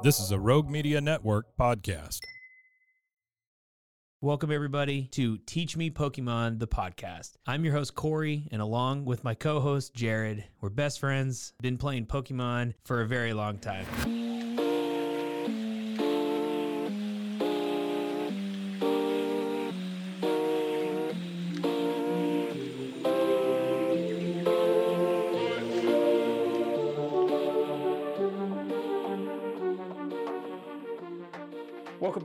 This is a Rogue Media Network podcast. Welcome, everybody, to Teach Me Pokemon, the podcast. I'm your host, Cory, and along with my co host, Jared, we're best friends, been playing Pokemon for a very long time.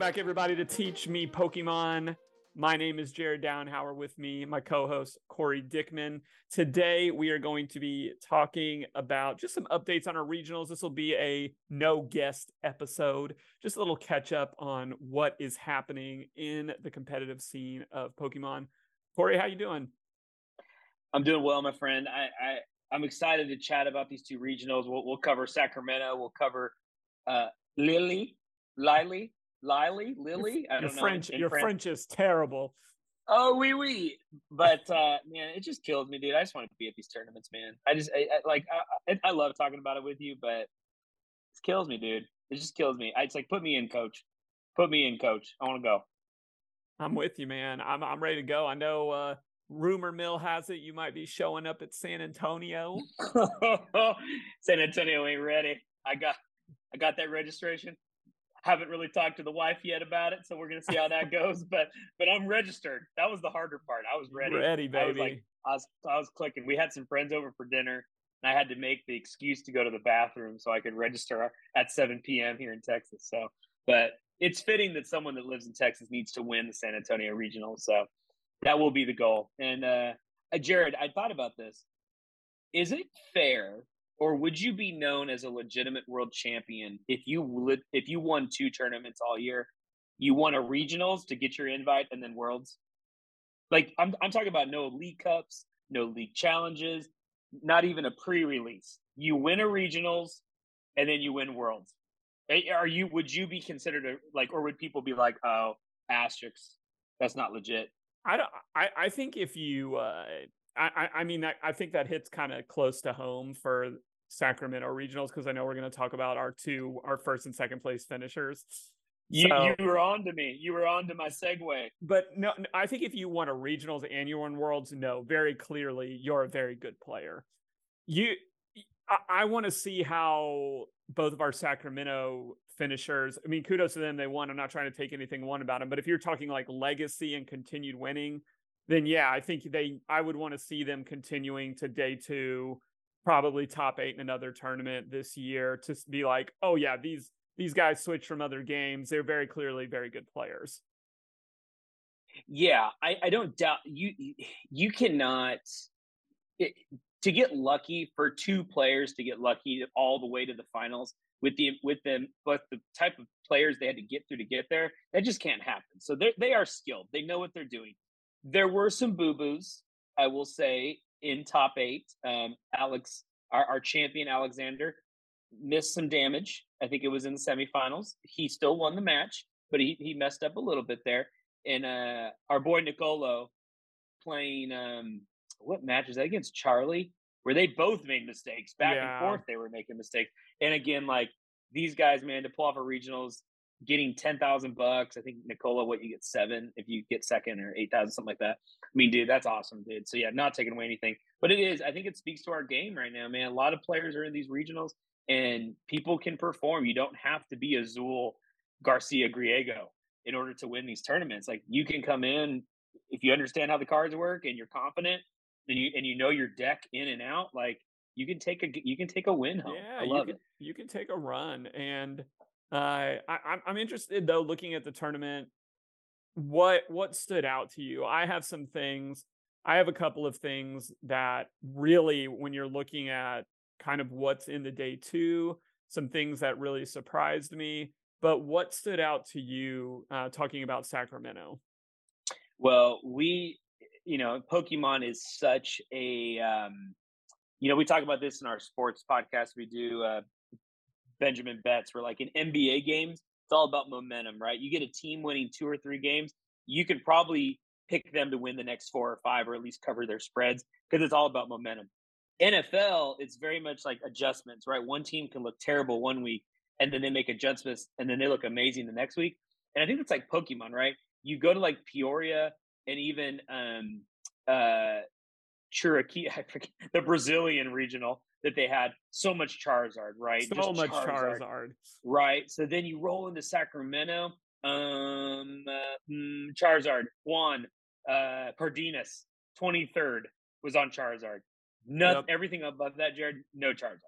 Back, everybody, to Teach Me Pokemon. My name is Jared Downhauer. With me, my co-host Cory Dickman. Today, we are going to be talking about just some updates on our regionals. This will be a no guest episode, just a little catch up on what is happening in the competitive scene of Pokemon. Cory, how you doing? I'm doing well, my friend. I, I I'm excited to chat about these two regionals. We'll, we'll cover Sacramento. We'll cover uh, Lily, Lily, Lily, Lily. I don't your know. French, your French. French is terrible. Oh, oui, oui. But uh, man, it just killed me, dude. I just want to be at these tournaments, man. I just I, I, like I, I love talking about it with you, but it kills me, dude. It just kills me. It's like put me in, coach. Put me in, coach. I want to go. I'm with you, man. I'm I'm ready to go. I know uh, rumor mill has it you might be showing up at San Antonio. San Antonio ain't ready. I got I got that registration haven't really talked to the wife yet about it, so we're gonna see how that goes. But but I'm registered. That was the harder part. I was ready. Ready, baby. I was like, I was I was clicking. We had some friends over for dinner, and I had to make the excuse to go to the bathroom so I could register at 7 p.m. here in Texas. So, but it's fitting that someone that lives in Texas needs to win the San Antonio Regional. So that will be the goal. And uh, Jared, I thought about this. Is it fair or would you be known as a legitimate world champion if you if you won two tournaments all year? You won a regionals to get your invite and then worlds. Like I'm I'm talking about no league cups, no league challenges, not even a pre-release. You win a regionals and then you win worlds. Are you would you be considered a like or would people be like, "Oh, asterisks, that's not legit." I don't I I think if you uh I, I mean, I, I think that hits kind of close to home for Sacramento regionals because I know we're going to talk about our two, our first and second place finishers. You, so, you were on to me. You were on to my segue. But no, I think if you won a regionals and you won worlds, no, very clearly you're a very good player. You, I, I want to see how both of our Sacramento finishers. I mean, kudos to them. They won. I'm not trying to take anything one about them, but if you're talking like legacy and continued winning, then yeah, I think they I would want to see them continuing to day two, probably top eight in another tournament this year to be like, oh yeah, these these guys switch from other games. They're very clearly very good players. Yeah, I, I don't doubt you. You cannot it, to get lucky for two players to get lucky all the way to the finals with the with them, but the type of players they had to get through to get there, that just can't happen. So they they are skilled. They know what they're doing. There were some boo boos, I will say, in top eight. Um, Alex, our, our champion Alexander, missed some damage. I think it was in the semifinals. He still won the match, but he, he messed up a little bit there. And uh, our boy Nicolo playing um, what match is that against Charlie? Where they both made mistakes back yeah. and forth. They were making mistakes. And again, like these guys, man, to pull off a regionals, getting 10,000 bucks. I think Nicola, what you get seven if you get second or 8,000, something like that. I mean, dude, that's awesome, dude. So yeah, not taking away anything, but it is, I think it speaks to our game right now, man. A lot of players are in these regionals and people can perform. You don't have to be Azul Garcia Griego in order to win these tournaments. Like you can come in if you understand how the cards work and you're confident, and you and you know your deck in and out. Like you can take a you can take a win home. Yeah, I you can it. you can take a run, and uh, I, I'm interested though. Looking at the tournament, what what stood out to you? I have some things. I have a couple of things that really, when you're looking at kind of what's in the day two, some things that really surprised me. But what stood out to you uh, talking about Sacramento? Well, we, you know, Pokemon is such a, um, you know, we talk about this in our sports podcast. We do uh, Benjamin Betts. We're like in NBA games, it's all about momentum, right? You get a team winning two or three games, you can probably pick them to win the next four or five, or at least cover their spreads because it's all about momentum. NFL, it's very much like adjustments, right? One team can look terrible one week, and then they make adjustments, and then they look amazing the next week. And I think it's like Pokemon, right? You go to like Peoria and even um uh Chiriquí, I forget the Brazilian regional that they had so much Charizard, right? So Just much Charizard. right? So then you roll into Sacramento, um, uh, mm, Charizard, Juan, uh, Cardenas, twenty third was on Charizard. Nothing, Yep. everything above that, Jared, no Charizard.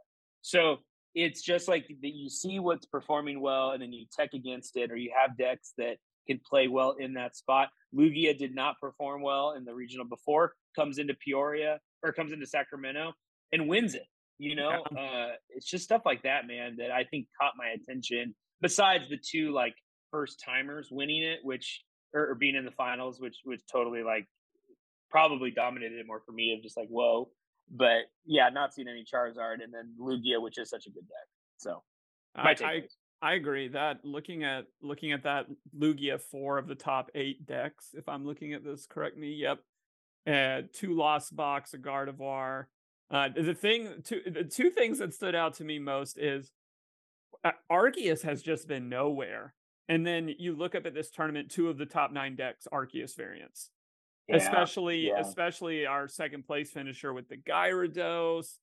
So it's just like that you see what's performing well, and then you tech against it, or you have decks that can play well in that spot. Lugia did not perform well in the regional before, comes into Peoria or comes into Sacramento and wins it. You know, uh, it's just stuff like that, man, that I think caught my attention. Besides the two like first timers winning it, which or, or being in the finals, which was totally like probably dominated it more for me of just like whoa. But yeah, not seeing any Charizard and then Lugia, which is such a good deck. So my I, take. I I agree that looking at looking at that Lugia four of the top eight decks, if I'm looking at this, correct me. Yep, uh, two Lost Box, a Gardevoir. Uh, the thing, two the two things that stood out to me most is uh, Arceus has just been nowhere, and then you look up at this tournament, two of the top nine decks Arceus variants, Yeah, especially yeah. especially our second place finisher with the Gyarados,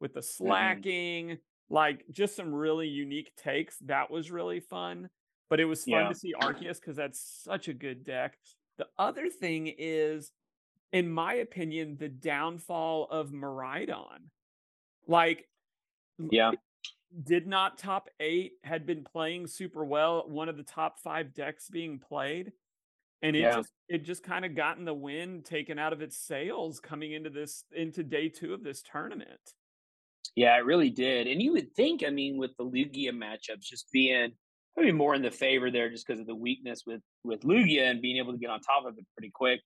with the Mm-hmm. slacking like just some really unique takes. That was really fun. But it was fun Yeah. to see Arceus because that's such a good deck. The other thing is, in my opinion, the downfall of Miraidon. Like, Yeah. did not top eight, had been playing super well, one of the top five decks being played. And it Yeah. just it just kind of gotten the wind taken out of its sails coming into this into day two of this tournament. Yeah, it really did. And you would think, I mean, with the Lugia matchups just being maybe more in the favor there just because of the weakness with with Lugia and being able to get on top of it pretty quick,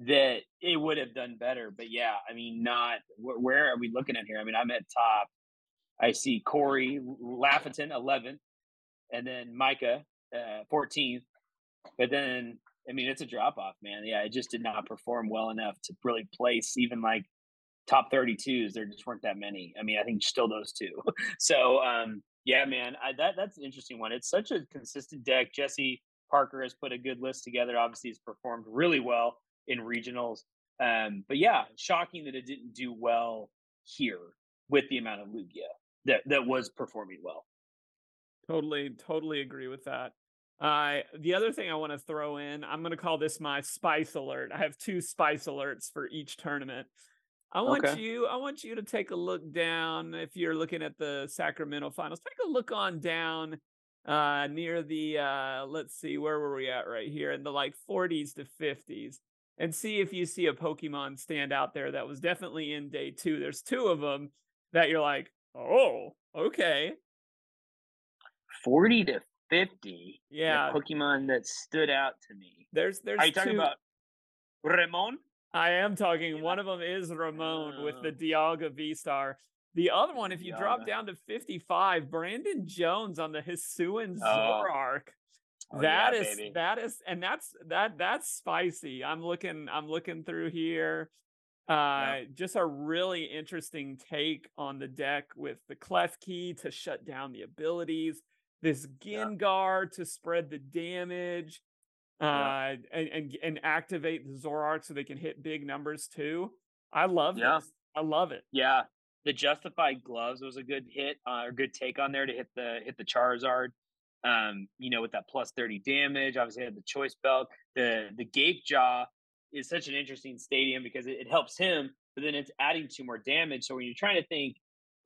that it would have done better. But yeah, I mean, not where, where are we looking at here? I mean, I'm at top. I see Corey Lafferton 11th, and then Micah uh, 14th. But then, I mean, it's a drop off, man. Yeah, it just did not perform well enough to really place even like top 32s. There just weren't that many. I mean, I think still those two. so, um, yeah, man, I, that that's an interesting one. It's such a consistent deck. Jesse Parker has put a good list together. Obviously, he's performed really well in regionals. Um, but yeah, shocking that it didn't do well here with the amount of Lugia that that was performing well. Totally, totally agree with that. Uh, the other thing I want to throw in, I'm going to call this my spice alert. I have two spice alerts for each tournament. I want Okay. you, I want you to take a look down. If you're looking at the Sacramento finals, take a look on down uh near the uh let's see where were we at right here in the like 40s to 50s and see if you see a pokemon stand out there that was definitely in day 2 there's two of them that you're like oh okay 40 to 50. the Yeah. Pokemon that stood out to me. there's there's Are you talking about Ramon? I am talking. Yeah. One of them is Ramon with the Oh. Dialga V Star. The other one, if you drop down to 55, Brandon Jones on the Hisuian. Zoroark. Oh, That yeah, is baby. that is and that's that that's spicy. I'm looking I'm looking through here. Uh just a really interesting take on the deck with the Klefki to shut down the abilities, this Yeah. Gengar to spread the damage, uh Yeah. and, and and activate the Zoroark so they can hit big numbers too. I love Yeah. this. I love it. Yeah. the justified gloves was a good hit uh, or good take on there to hit the hit the Charizard. Um, you know, with that plus 30 damage, obviously had the choice belt. The the gape jaw is such an interesting stadium because it, it helps him, but then it's adding two more damage. So when you're trying to think,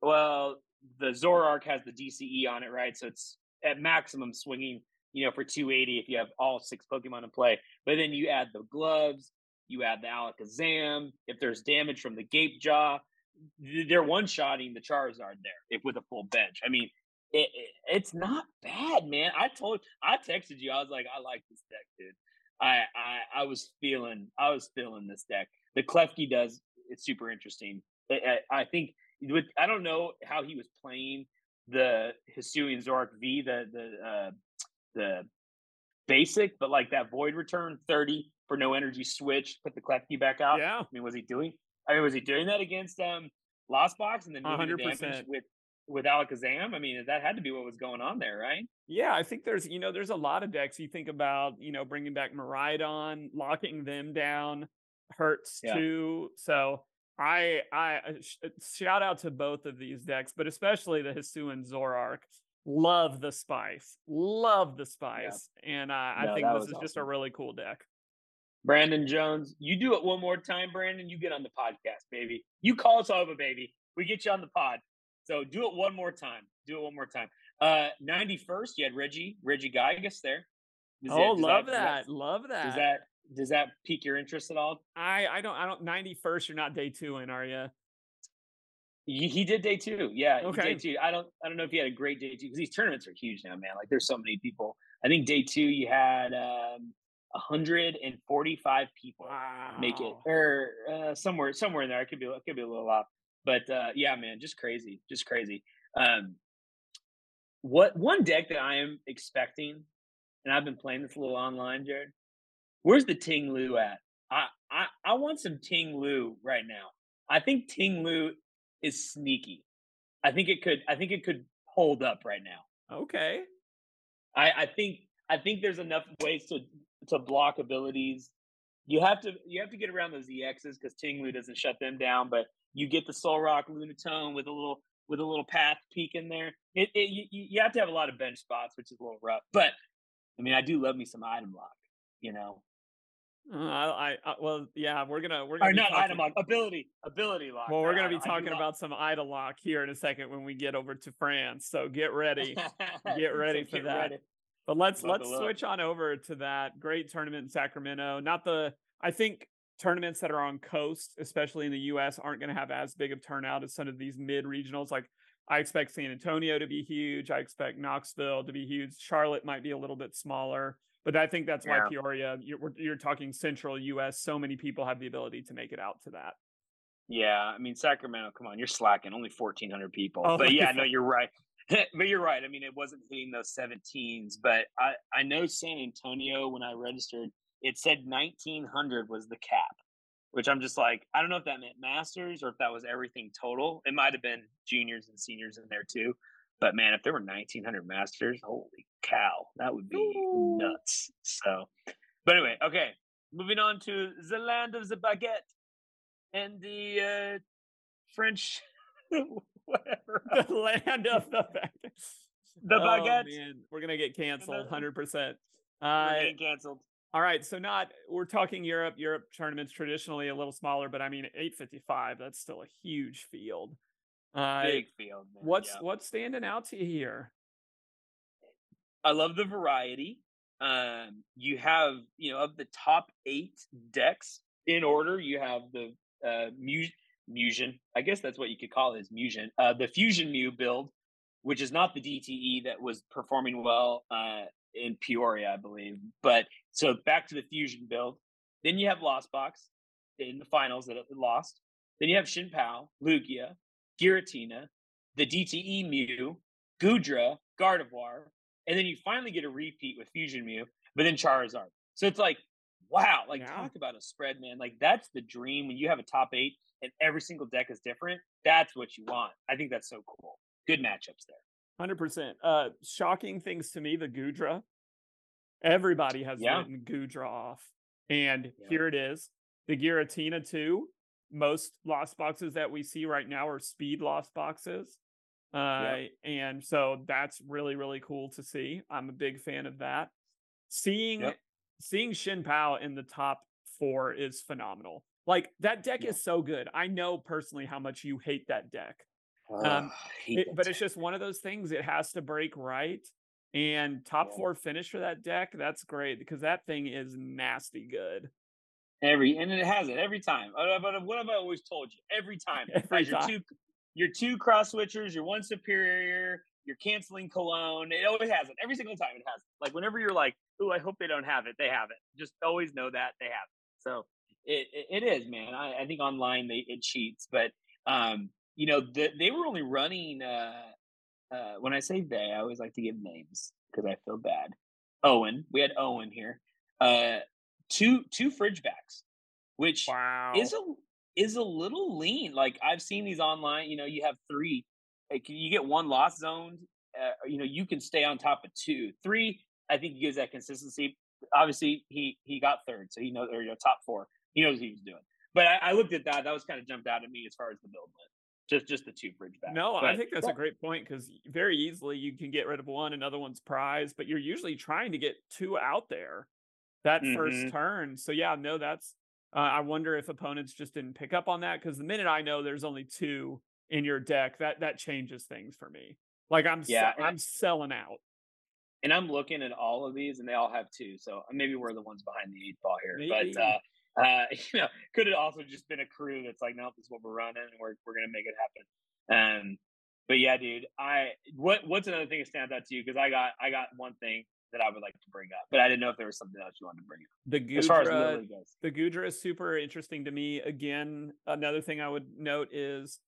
well, the Zoroark has the DCE on it, right? So it's at maximum swinging, you know, for 280 if you have all six Pokemon in play. But then you add the gloves, you add the Alakazam. If there's damage from the Gape Jaw, they're one shotting the Charizard there if with a full bench. I mean, it, it, it's not bad, man. I told, I texted you, I was like, I like this deck, dude. I, I, I was feeling, I was feeling this deck. The Klefki does, it's super interesting. I, I think with, I don't know how he was playing the Hisuian Zoroark V, the the uh, the basic, but like that void return 30 for no energy switch, put the Klefki back out. Yeah. I mean, was he doing I mean, was he doing that against um Lost Box and then the 100%. damage with with Alakazam? I mean, that had to be what was going on there, right? Yeah, I think there's you know there's a lot of decks you think about you know bringing back Miraidon, locking them down hurts Yeah. too. So I I uh, sh- uh, shout out to both of these decks, but especially the Hisuian Zoroark. Love the spice, love the spice, and uh, I think this is just a really cool deck. Brandon Jones, you do it one more time, Brandon. You get on the podcast, baby. You call us over, baby. We get you on the pod. So do it one more time. Do it one more time. Uh, 91st, you had Reggie, Regigigas there. Does oh, love does that, love that. Does that does that pique your interest at all? I I don't I don't ninety first. You're not day two in, are you? He, he did day two. Yeah, Okay. day two. I don't I don't know if he had a great day two because these tournaments are huge now, man. Like there's so many people. I think day two you had um 145 people make it or uh, somewhere somewhere in there. I could be it could be a little off, but uh, yeah, man, just crazy, just crazy. Um, what one deck that I am expecting, and I've been playing this a little online, Jared. Where's the Ting-Lu at? I I I want some Ting-Lu right now. I think Ting-Lu is sneaky. I think it could. I think it could hold up right now. Okay. I, I think I think there's enough ways to to block abilities. You have to you have to get around those EXs because Ting-Lu doesn't shut them down, but you get the Solrock Lunatone with a little with a little path peak in there. It, it you, you have to have a lot of bench spots, which is a little rough. But I mean, I do love me some item lock. You know, Uh, I, I well yeah we're gonna we're gonna not talking, item lock, ability ability lock. well we're gonna be item- I do talking about some item lock here in a second when we get over to France. So get ready. Get ready So for get that. ready. But let's let's switch on over to that great tournament in Sacramento. Not the I think tournaments that are on coast, especially in the US, aren't going to have as big of turnout as some of these mid regionals. Like I expect San Antonio to be huge. I expect Knoxville to be huge. Charlotte might be a little bit smaller, but I think that's why Yeah. Peoria. You're, you're talking central US. So many people have the ability to make it out to that. Yeah, I mean Sacramento. Come on, you're slacking. Only fourteen hundred people. Oh but yeah, no, God. you're right. but you're right. I mean, it wasn't hitting those 17s. But I I know San Antonio when I registered, it said 1900 was the cap, which I'm just like, I don't know if that meant masters or if that was everything total. It might have been juniors and seniors in there too. But man, if there were 1900 masters, holy cow, that would be Ooh. nuts. So, but anyway, okay, moving on to the land of the baguette and the uh, French, whatever. the land of the baguette. The Oh, baguette. man, we're gonna get canceled, hundred percent. We're Uh, getting canceled. All right, so not we're talking Europe. Europe tournaments traditionally a little smaller, but I mean, eight fifty five. That's still a huge field. Uh, Big field. Man. what's yeah. what's standing out to you here? I love the variety. Um, you have, you know, of the top eight decks in order, you have the uh, Mu- Musion. I guess that's what you could call it, is Musion. Uh, the Fusion Mew build, which is not the DTE that was performing well uh, in Peoria, I believe. But so back to the Fusion build. Then you have Lost Box in the finals that it lost. Then you have Chien-Pao, Lugia, Giratina, the DTE Mew, Goodra, Gardevoir, and then you finally get a repeat with Fusion Mew, but then Charizard. So it's like, wow, like Yeah. talk about a spread, man. Like that's the dream when you have a top eight and every single deck is different. That's what you want. I think that's so cool. Good matchups there. Hundred percent. Uh, shocking things to me. The Goodra. Everybody has Yeah. written Goodra off, and Yeah. here it is. The Giratina too. most lost boxes that we see right now are speed lost boxes. Uh, yep. and so that's really, really cool to see. I'm a big fan of that. Seeing yep. seeing Chien-Pao in the top four is phenomenal. Like that deck is so good. I know personally how much you hate that deck. Um, it, but it's just one of those things. It has to break right. And top yeah. four finish for that deck, that's great because that thing is nasty good. Every and it has it every time. But what have I always told you? Every time, every time. Your two, your two cross switchers, your one superior, you're canceling cologne. It always has it. Every single time it has it. Like whenever you're like, "Ooh, I hope they don't have it," they have it. Just always know that they have it. So it it, it is, man. I, I think online they it cheats, but um, you know, the, they were only running. Uh, uh, when I say they, I always like to give names because I feel bad. Owen, we had Owen here. Uh, two two Frigibax, which wow. is a is a little lean. Like I've seen these online. You know, you have three. Like you get one loss zoned. Uh, you know, you can stay on top of two. Three, I think he gives that consistency. Obviously, he he got third, so he knows or you know, top four. He knows what he was doing. But I, I, looked at that. That was kind of jumped out at me as far as the build went. Just just the two bridge. No, but, I think that's a great point because very easily you can get rid of one, another one's prize, but you're usually trying to get two out there that mm-hmm. first turn. So yeah, no, that's. Uh, I wonder if opponents just didn't pick up on that because the minute I know there's only two in your deck, that that changes things for me. Like I'm yeah, se- I'm selling out. And I'm looking at all of these, and they all have two. So uh, maybe we're the ones behind the eight ball here. Maybe. But uh, uh, you know, could have also just been a crew that's like, no, this is what we're running, and we're we're gonna make it happen. Um, but yeah, dude, I what what's another thing that stands out to you? Because I got I got one thing that I would like to bring up, but I didn't know if there was something else you wanted to bring up. The Goodra, as far as goes, the Goodra is super interesting to me. Again, another thing I would note is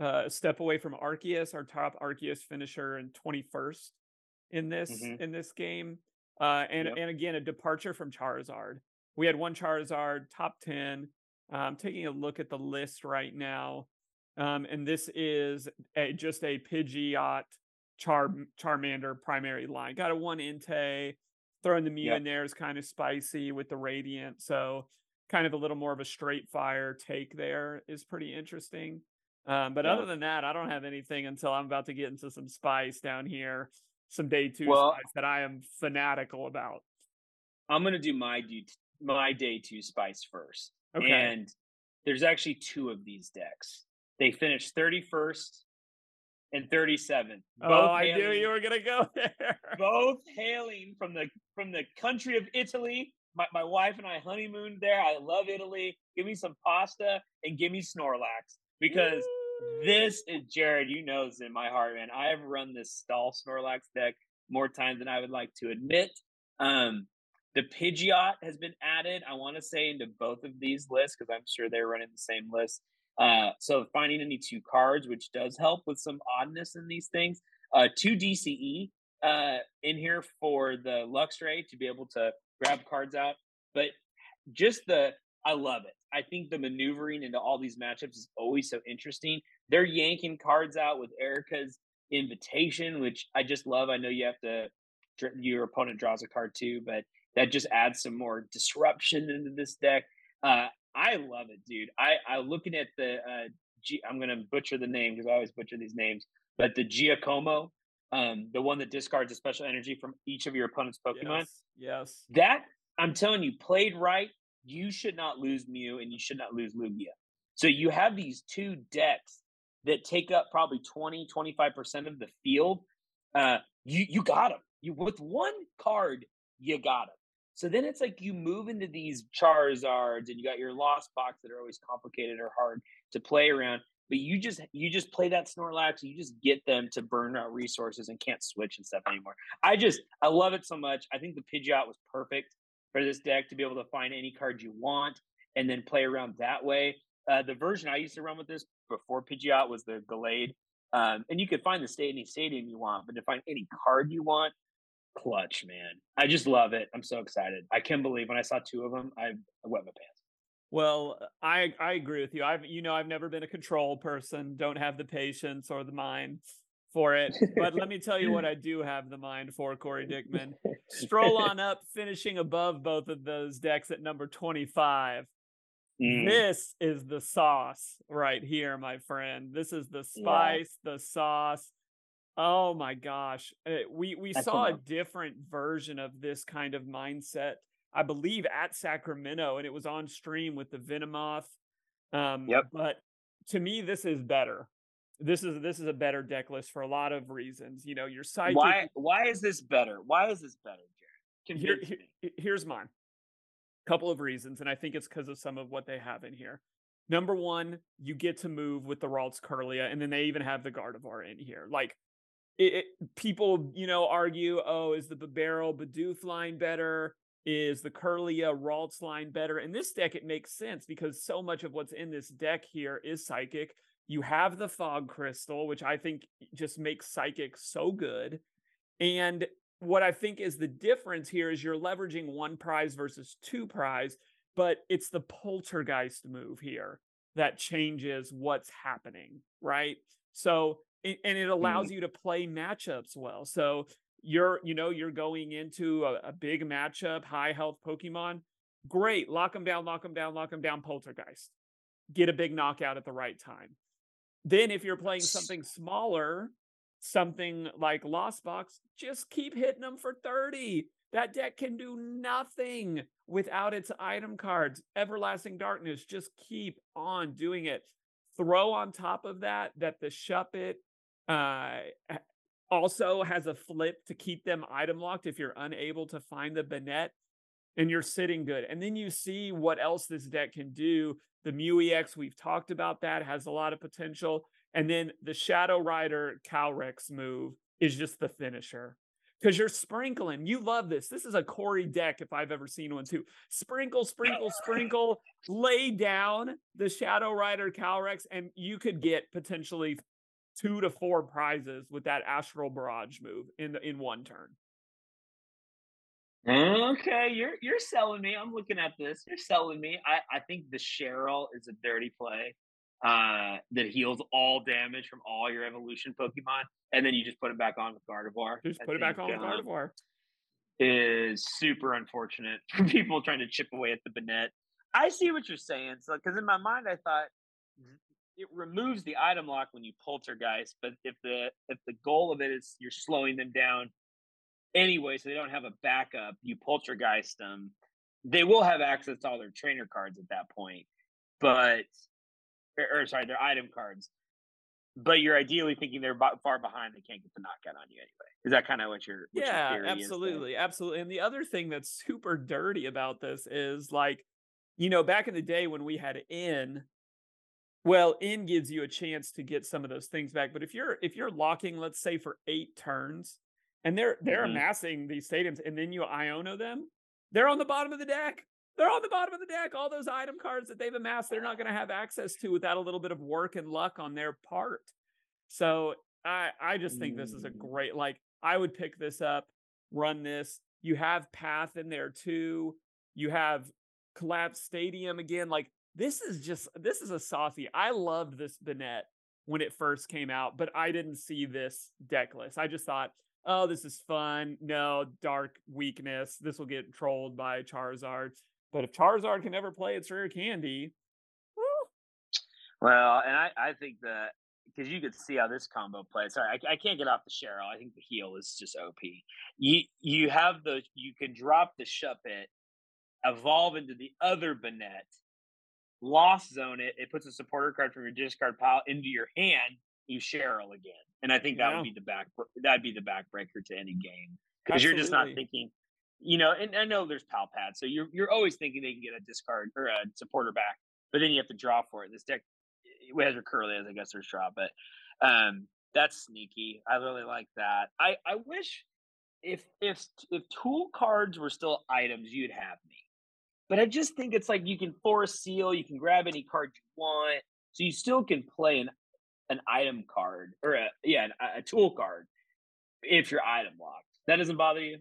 uh, step away from Arceus, our top Arceus finisher and twenty first in this mm-hmm. in this game, uh, and yep. and again a departure from Charizard. We had one Charizard top ten. I'm taking a look at the list right now. Um, and this is a, just a Pidgeot Char Charmander primary line. Got a one Entei. Throwing the Mew yep. in there is kind of spicy with the Radiant. So kind of a little more of a straight fire take there is pretty interesting. Um, but yep. other than that, I don't have anything until I'm about to get into some spice down here, some day two well, spice that I am fanatical about. I'm gonna do my my day two spice first. Okay. And there's actually two of these decks. They finished 31st and 37. oh, I knew you were gonna go there. both hailing from the from the country of Italy. My, my wife and I honeymooned there. I love Italy. Give me some pasta and give me Snorlax because Woo! this is Jared. You know this in my heart, man. I have run this stall Snorlax deck more times than I would like to admit. Um, the Pidgeot has been added. I want to say into both of these lists because I'm sure they're running the same list. Uh, so finding any two cards, which does help with some oddness in these things. Uh, two DCE uh, in here for the Luxray to be able to grab cards out. But just the, I love it. I think the maneuvering into all these matchups is always so interesting. They're yanking cards out with Erica's invitation, which I just love. I know you have to, your opponent draws a card too, but that just adds some more disruption into this deck. Uh, I love it, dude. I I looking at the uh, G, I'm gonna butcher the name because I always butcher these names, but the Giacomo, um, the one that discards a special energy from each of your opponent's Pokemon. Yes. yes. That I'm telling you, played right, you should not lose Mew and you should not lose Lugia. So you have these two decks that take up probably 20, 25% of the field. Uh, you you got them. You with one card, you got them. So then it's like you move into these Charizards and you got your Lost Box that are always complicated or hard to play around. But you just you just play that Snorlax, and you just get them to burn out resources and can't switch and stuff anymore. I just I love it so much. I think the Pidgeot was perfect for this deck to be able to find any card you want and then play around that way. Uh, the version I used to run with this before Pidgeot was the Gallade. Um, and you could find the state any stadium you want, but to find any card you want, clutch, man. I just love it. I'm so excited. I can't believe when I saw two of them, I, I wet my pants. Well, I I agree with you. I've you know I've never been a control person. Don't have the patience or the mind for it. But let me tell you what I do have the mind for, Cory Dickman. Stroll on up, finishing above both of those decks at number 25. Mm. This is the sauce right here, my friend. This is the Yeah. spice, the sauce. Oh my gosh. Uh, we we I saw a different version of this kind of mindset, I believe, at Sacramento, and it was on stream with the Venomoth. Um, Yep. But to me, this is better. This is this is a better deck list for a lot of reasons. You know, your side. Why? Why is this better? Why is this better, Jared? Here- here- here's mine. Couple of reasons, and I think it's because of some of what they have in here. Number one, you get to move with the Ralts Kirlia, and then they even have the Gardevoir in here. Like, it, it- people, you know, argue, oh, is the Bibarel Bidoof line better? Is the Kirlia Ralts line better? In this deck, it makes sense because so much of what's in this deck here is psychic. You have the Fog Crystal, which I think just makes psychic so good. And what I think is the difference here is you're leveraging one prize versus two prize, but it's the poltergeist move here that changes what's happening, right? So and it allows mm-hmm. you to play matchups well. So you're, you know, you're going into a, a big matchup, high health Pokemon. Great, lock them down, lock them down, lock them down, poltergeist. Get a big knockout at the right time. Then if you're playing something smaller, something like Lost Box, just keep hitting them for 30. That deck can do nothing without its item cards. Everlasting Darkness, just keep on doing it. Throw on top of that that the Shuppet uh, also has a flip to keep them item locked if you're unable to find the Banette and you're sitting good. And then you see what else this deck can do. The Mew EX, we've talked about that, has a lot of potential. And then the Shadow Rider Calyrex move is just the finisher. Because you're sprinkling. You love this. This is a Cory deck if I've ever seen one too. Sprinkle, sprinkle, sprinkle, lay down the Shadow Rider Calyrex, and you could get potentially two to four prizes with that Astral Barrage move in the, in one turn. Okay, you're you're selling me. I'm looking at this. You're selling me. I, I think the Cheryl is a dirty play uh, that heals all damage from all your evolution Pokemon, and then you just put it back on with Gardevoir. Just I put it back on with Gardevoir. Is super unfortunate for people trying to chip away at the Banette. I see what you're saying. So, because in my mind, I thought it removes the item lock when you poltergeist, but if the if the goal of it is you're slowing them down anyway, so they don't have a backup, you poltergeist them. They will have access to all their trainer cards at that point, but or, or sorry, their item cards. But you're ideally thinking they're far behind; they can't get the knockout on you anyway. Is that kind of what your what your Yeah, is absolutely, absolutely. And the other thing that's super dirty about this is like, you know, back in the day when we had in, well, in gives you a chance to get some of those things back. But if you're if you're locking, let's say for eight turns, and they're they're Mhm. amassing these stadiums, and then you Iono them, they're on the bottom of the deck. They're on the bottom of the deck. All those item cards that they've amassed, they're not going to have access to without a little bit of work and luck on their part. So I I just think this is a Mm. great like I would pick this up, run this. You have Path in there too. You have Collapse Stadium again. Like this is just this is a saucy. I loved this Banette when it first came out, but I didn't see this deck list. I just thought, oh, this is fun. No, dark weakness. This will get trolled by Charizard. But if Charizard can never play its rare candy, Well, and I, I think that because you could see how this combo plays. Sorry, I, I can't get off the Cheryl. I think the heel is just OP. You you have the you can drop the Shuppet, evolve into the other Banette, lost zone it. It puts a supporter card from your discard pile into your hand. You Cheryl again, and I think that Yeah. would be the back that'd be the backbreaker to any game because you're just not thinking. You know, and I know there's pal pad, so you're you're always thinking they can get a discard or a supporter back, but then you have to draw for it. This deck it has curly as I guess there's draw, but um that's sneaky. I really like that. I I wish if if if tool cards were still items, you'd have me. But I just think it's like you can Forest Seal, you can grab any card you want, so you still can play an an item card or a yeah an, a tool card if you're item locked. That doesn't bother you.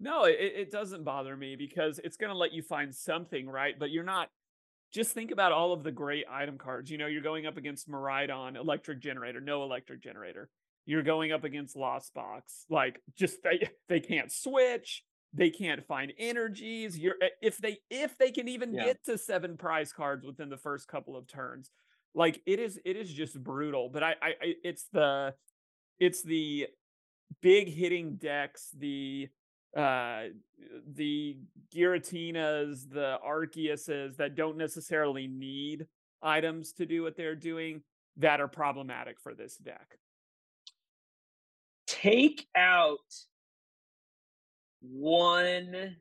No, it, it doesn't bother me because it's going to let you find something, right? But you're not. Just think about all of the great item cards. You know, you're going up against Miraidon, Electric Generator, no Electric Generator. You're going up against Lost Box. Like, just they they can't switch. They can't find energies. You're eh, if they if they can even Yeah. get to seven prize cards within the first couple of turns, like it is it is just brutal. But I I, I it's the it's the big hitting decks, the uh the Giratinas, the Arceuses that don't necessarily need items to do what they're doing that are problematic for this deck. Take out one.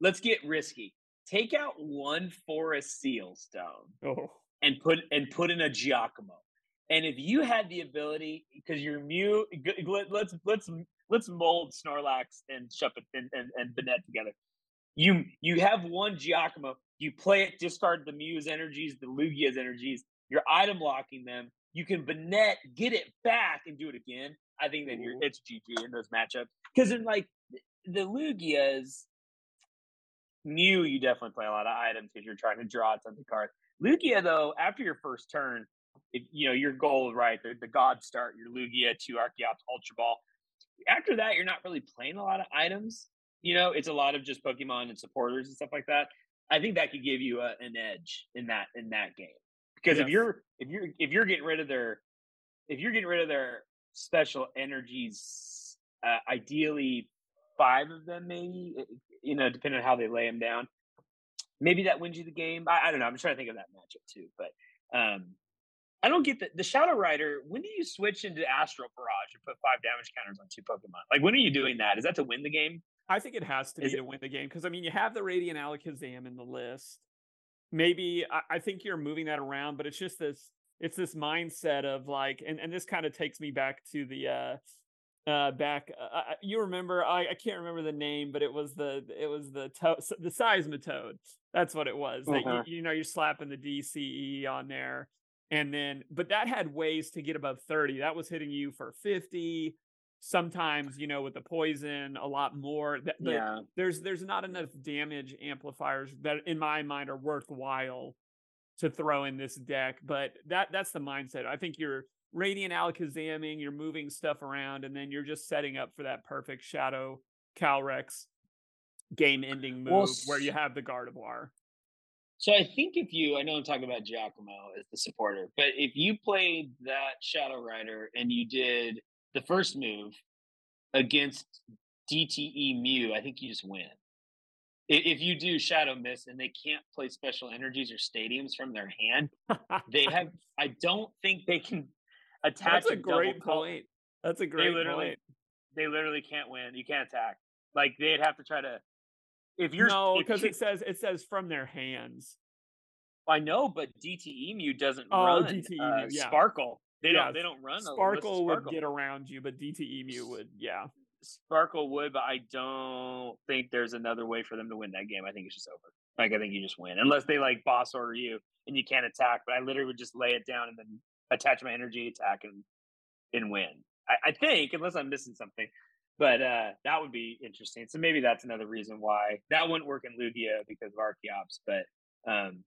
Let's get risky. Take out one forest seal stone Oh, and put and put in a Giacomo. And if you had the ability, because you're mute, let's let's let's mold Snorlax and Shuppet and, and, and Banette together. You you have one Giacomo, you play it, discard the Mew's energies, the Lugia's energies, you're item locking them. You can Banette, get it back and do it again. I think that you're it's GG in those matchups. Because in like the Lugias, Mew, you definitely play a lot of items because you're trying to draw tons of cards. Lugia, though, after your first turn, if you know your goal, right? The, the God start, your Lugia, two Archeops, Ultra Ball. After that, you're not really playing a lot of items. You know, it's a lot of just Pokemon and supporters and stuff like that. I think that could give you a, an edge in that in that game because if you're if you're if you're getting rid of their if you're getting rid of their special energies, uh, ideally five of them, maybe you know, depending on how they lay them down. Maybe that wins you the game. I, I don't know. I'm trying to think of that matchup too. But um, I don't get the the Shadow Rider. When do you switch into Astral Barrage and put five damage counters on two Pokemon? Like when are you doing that? Is that to win the game? I think it has to be Is it- to win the game because I mean you have the Radiant Alakazam in the list. Maybe I, I think you're moving that around, but it's just this it's this mindset of like and, and this kind of takes me back to the uh uh back uh, you remember I, I can't remember the name but it was the it was the to- the seismitoad. That's what it was that you, you know you're slapping the dce on there and then but that had ways to get above 30 that was hitting you for 50 sometimes you know with the poison a lot more. That Yeah. there's there's not enough damage amplifiers that in my mind are worthwhile to throw in this deck but that that's the mindset. I think you're radiant alakazamming you're moving stuff around and then you're just setting up for that perfect shadow Calyrex game ending move Well, where you have the gardevoir So I think if you, I know I'm talking about Giacomo as the supporter, but if you played that Shadow Rider and you did the first move against DTE Mew, I think you just win. If you do Shadow Mist and they can't play special energies or stadiums from their hand, they have. I don't think they can attach. that's a double great point that's a great They literally, point they literally can't win. You can't attack. Like they'd have to try to. If you're no because it says it says from their hands I know, but DTE Mew doesn't Oh, run DT uh, yeah. Sparkle. They Yeah, don't. They don't run. a sparkle would get around you but DTE Mew would yeah Sparkle would, but I don't think there's another way for them to win that game. I think it's just over. Like I think you just win unless they like boss order you and you can't attack. But I literally would just lay it down and then attach my energy attack and and win. I, I think unless I'm missing something. But uh, that would be interesting. So maybe that's another reason why that wouldn't work in Lugia because of Archeops. But um,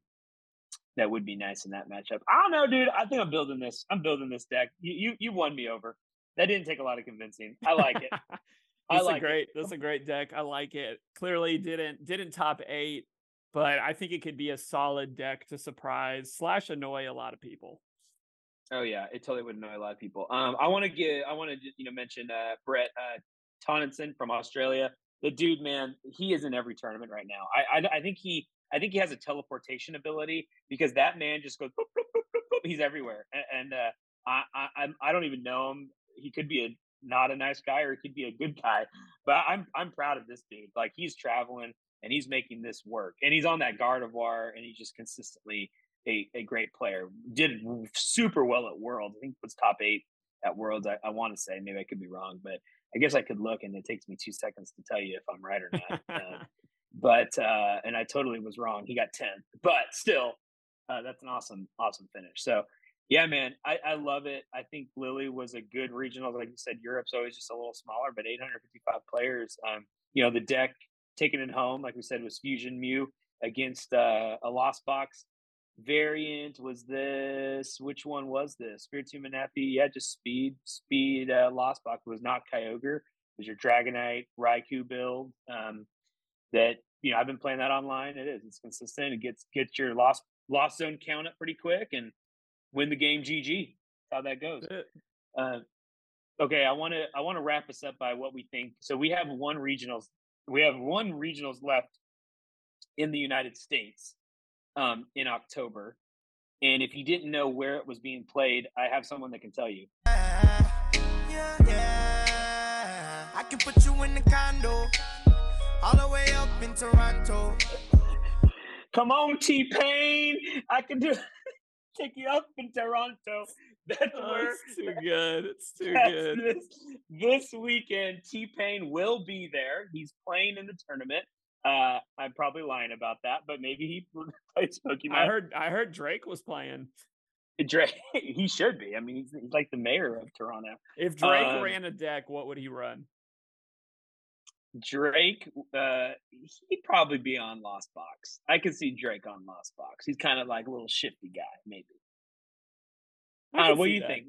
that would be nice in that matchup. I don't know, dude. I think I'm building this. I'm building this deck. You you, you won me over. That didn't take a lot of convincing. I like it. I That's like a it. great. That's a great deck. I like it. Clearly didn't didn't top eight, but I think it could be a solid deck to surprise slash annoy a lot of people. Oh yeah, it totally would annoy a lot of people. Um, I want to get, I want to you know mention uh, Brett uh, Tonisson from Australia. The dude, man, he is in every tournament right now. I, I, I think he, I think he has a teleportation ability because that man just goes, boop, boop, boop, he's everywhere. And, and uh, I, I, I don't even know him. He could be a not a nice guy or he could be a good guy. But I'm, I'm proud of this dude. Like he's traveling and he's making this work. And he's on that Gardevoir and he's just consistently a, a great player. Did super well at Worlds. I think was top eight at Worlds. I, I want to say maybe I could be wrong, but I guess I could look, and it takes me two seconds to tell you if I'm right or not. Uh, but uh, and I totally was wrong. He got ten, but still, uh, that's an awesome, awesome finish. So. Yeah, man, I, I love it. I think Lily was a good regional. Like you said, Europe's always just a little smaller, but 855 players. Um, you know, the deck taking it home, like we said, was Fusion Mew against uh, a Lost Box variant was this which one was this spiritomb and happy yeah just speed speed uh lost box was not kyogre Was your Dragonite Raikou build. Um, that you know I've been playing that online. It is it's consistent. It gets gets your lost lost zone count up pretty quick and win the game. GG. That's how that goes. Uh, okay, I want to I want to wrap us up by what we think. So we have one regionals. We have one regionals left in the United States um, in October. And if you didn't know where it was being played, I have someone that can tell you. Yeah, yeah. I can put you in the condo, all the way up in Toronto. Come on, T Pain. I can do take you up in Toronto. That's Oh, where it's too good. It's too good. This, this weekend, T Pain will be there. He's playing in the tournament. Uh, I'm probably lying about that, but maybe he plays Pokemon. I heard I heard Drake was playing. Drake. He should be. I mean, he's, he's like the mayor of Toronto. If Drake Um, ran a deck, what would he run? Drake, uh, he'd probably be on Lost Box. I could see Drake on Lost Box. He's kind of like a little shifty guy, maybe. I Uh, what do you that. think?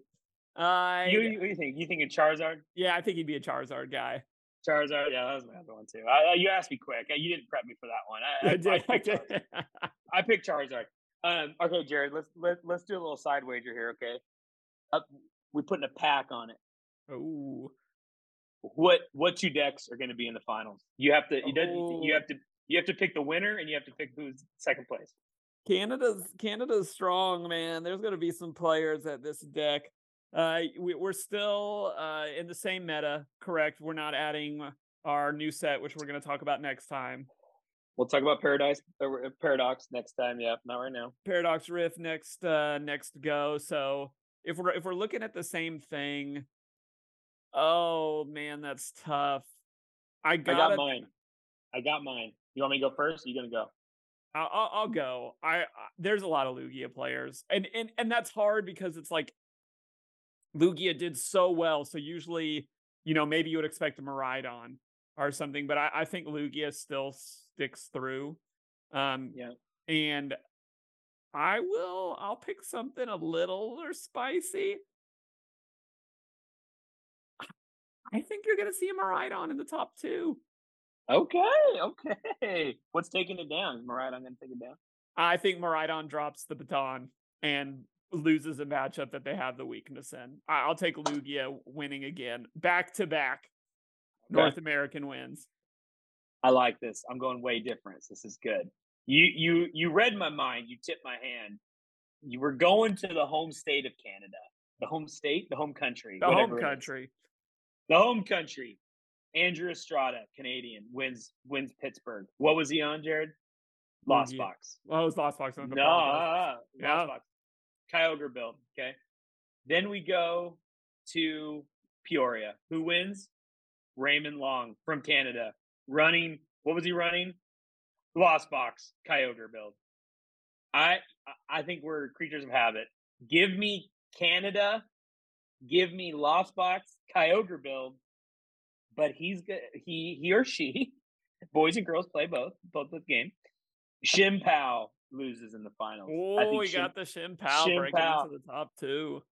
I You, what do you think? You think of Charizard? yeah, I think he'd be a Charizard guy. Charizard, yeah, that was my other one too. I, I- you asked me quick. Uh, You didn't prep me for that one. I, I, I did. I picked Charizard. I picked Charizard. Um, okay, Jared, let's let, let's do a little side wager here. Okay, uh, we're putting a pack on it. Ooh. What what two decks are going to be in the finals? You have to you, don't- you Oh. have to you have to pick the winner, and you have to pick who's second place. Canada's Canada's strong, man. There's going to be some players at this deck. Uh, we, we're still uh, in the same meta, correct? We're not adding our new set, which we're going to talk about next time. We'll talk about Paradise uh, Paradox next time. Yeah, not right now. Paradox Rift next uh, next go. So if we're if we're looking at the same thing, oh man, that's tough. I I gotta, got mine. I got mine. You want me to go first? Or you gonna go? I'll, I'll, I'll go. I, I there's a lot of Lugia players, and and and that's hard because it's like Lugia did so well. So usually, you know, maybe you would expect a Miraidon or something, but I, I think Lugia still sticks through. Um, Yeah. and I will. I'll pick something a little or spicy. I think you're gonna see a Miraidon in the top two. Okay, okay. What's taking it down? Mariah, I'm gonna take it down. I think Miraidon drops the baton and loses a matchup that they have the weakness in. I'll take Lugia winning again, back to back North American wins. I like this. I'm going way different. This is good. You you you read my mind. You tipped my hand. You were going to the home state of Canada. The home state, the home country. The home country. The home country. Andrew Estrada, Canadian, wins wins Pittsburgh. What was he on, Jared? Lost Lugia. box. Well, it was Lost Box. on the No, uh, Yeah. Lost box. Kyogre build. Okay. Then we go to Peoria. Who wins? Raymond Long from Canada. Running, what was he running? Lost box, Kyogre build. I I- think we're creatures of habit. Give me Canada, give me Lost Box, Kyogre build, but he's good. He he or she, boys and girls play both, both the game. Chien-Pao loses in the finals. Oh, we Shin- got the Chien-Pao Shin breaking Pao. into the top two.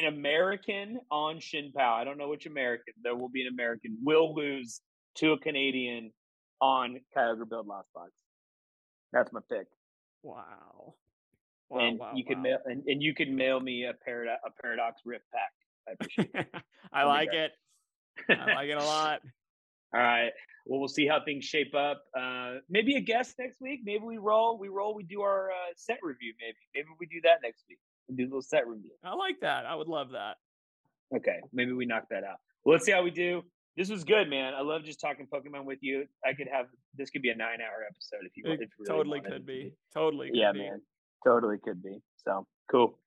an American on Chien-Pao. I don't know which American. There will be an American will lose to a Canadian on Kyogre build Lost Box. That's my pick. Wow. Wow, and wow, you can wow. mail and, and you can mail me a paradox a Paradox Rift pack. I appreciate it. I like it. I like it a lot. All right. Well, we'll see how things shape up. Uh, maybe a guest next week. Maybe we roll. We roll. We do our uh, set review. Maybe. Maybe we do that next week. We do a little set review. I like that. I would love that. Okay. Maybe we knock that out. Well, let's see how we do. This was good, man. I love just talking Pokemon with you. I could have this could be a nine-hour episode if you It want. If really totally wanted could be. Totally could Yeah, be. man. Totally could be. So cool.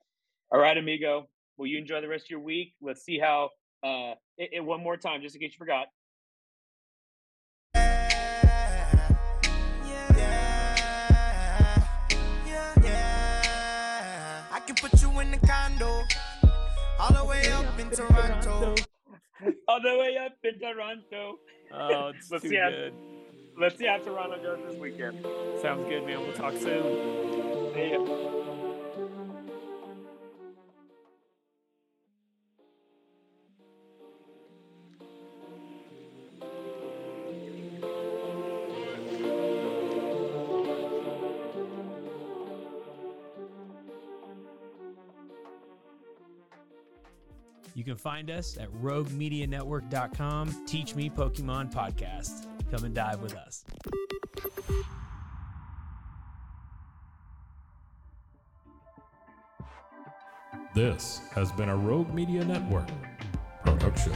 All right, amigo. Well, you enjoy the rest of your week. Let's see how. Uh, it, it- one more time, just in case you forgot. I can put you in the condo, all the way up in Toronto. All the way up in Toronto. Oh, it's Let's too see how- good. Let's see how Toronto goes this weekend. Sounds good, man. We'll talk soon. See ya. Can find us at roguemedianetwork.com. Teach Me Pokemon Podcast. Come and dive with us. This has been a Rogue Media Network production.